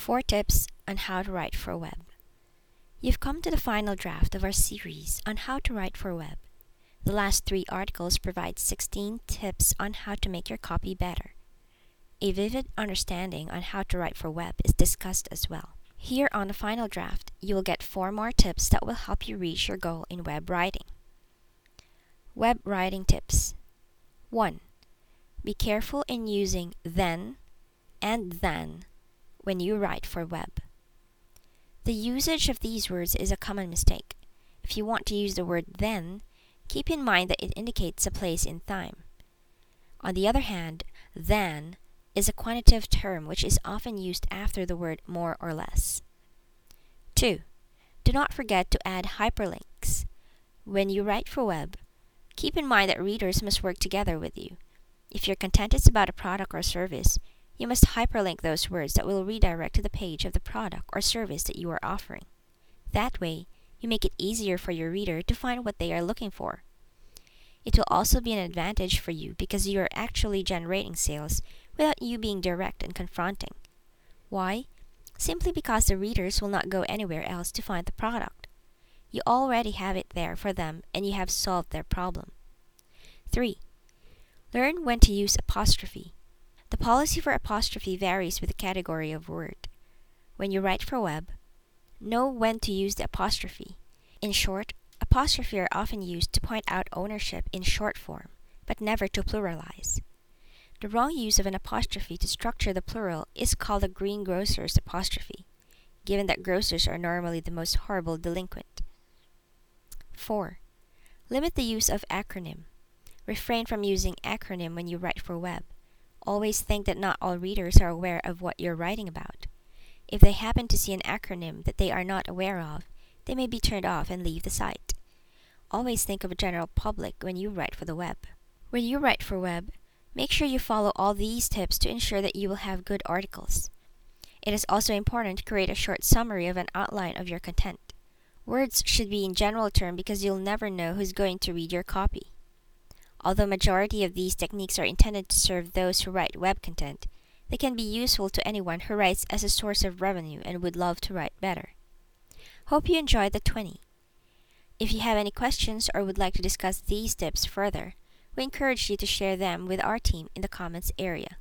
4 tips on how to write for web. You've come to the final draft of our series on how to write for web. The last three articles provide 16 tips on how to make your copy better. A vivid understanding on how to write for web is discussed as well. Here on the final draft, you will get four more tips that will help you reach your goal in web writing. Web writing tips 1. Be careful in using then and than when you write for web. The usage of these words is a common mistake. If you want to use the word then, keep in mind that it indicates a place in time. On the other hand, than is a quantitative term which is often used after the word more or less. 2. Do not forget to add hyperlinks. When you write for web, keep in mind that readers must work together with you. If your content is about a product or service, you must hyperlink those words that will redirect to the page of the product or service that you are offering. That way, you make it easier for your reader to find what they are looking for. It will also be an advantage for you because you are actually generating sales without you being direct and confronting. Why? Simply because the readers will not go anywhere else to find the product. You already have it there for them and you have solved their problem. 3. Learn when to use apostrophe. The policy for apostrophe varies with the category of word. When you write for web, know when to use the apostrophe. In short, apostrophe are often used to point out ownership in short form, but never to pluralize. The wrong use of an apostrophe to structure the plural is called a greengrocer's apostrophe, given that grocers are normally the most horrible delinquent. 4. Limit the use of acronym. Refrain from using acronym when you write for web. Always think that not all readers are aware of what you're writing about. If they happen to see an acronym that they are not aware of, they may be turned off and leave the site. Always think of a general public when you write for the web. When you write for web, make sure you follow all these tips to ensure that you will have good articles. It is also important to create a short summary of an outline of your content. Words should be in general term because you'll never know who's going to read your copy. Although majority of these techniques are intended to serve those who write web content, they can be useful to anyone who writes as a source of revenue and would love to write better. Hope you enjoyed the 20. If you have any questions or would like to discuss these tips further, we encourage you to share them with our team in the comments area.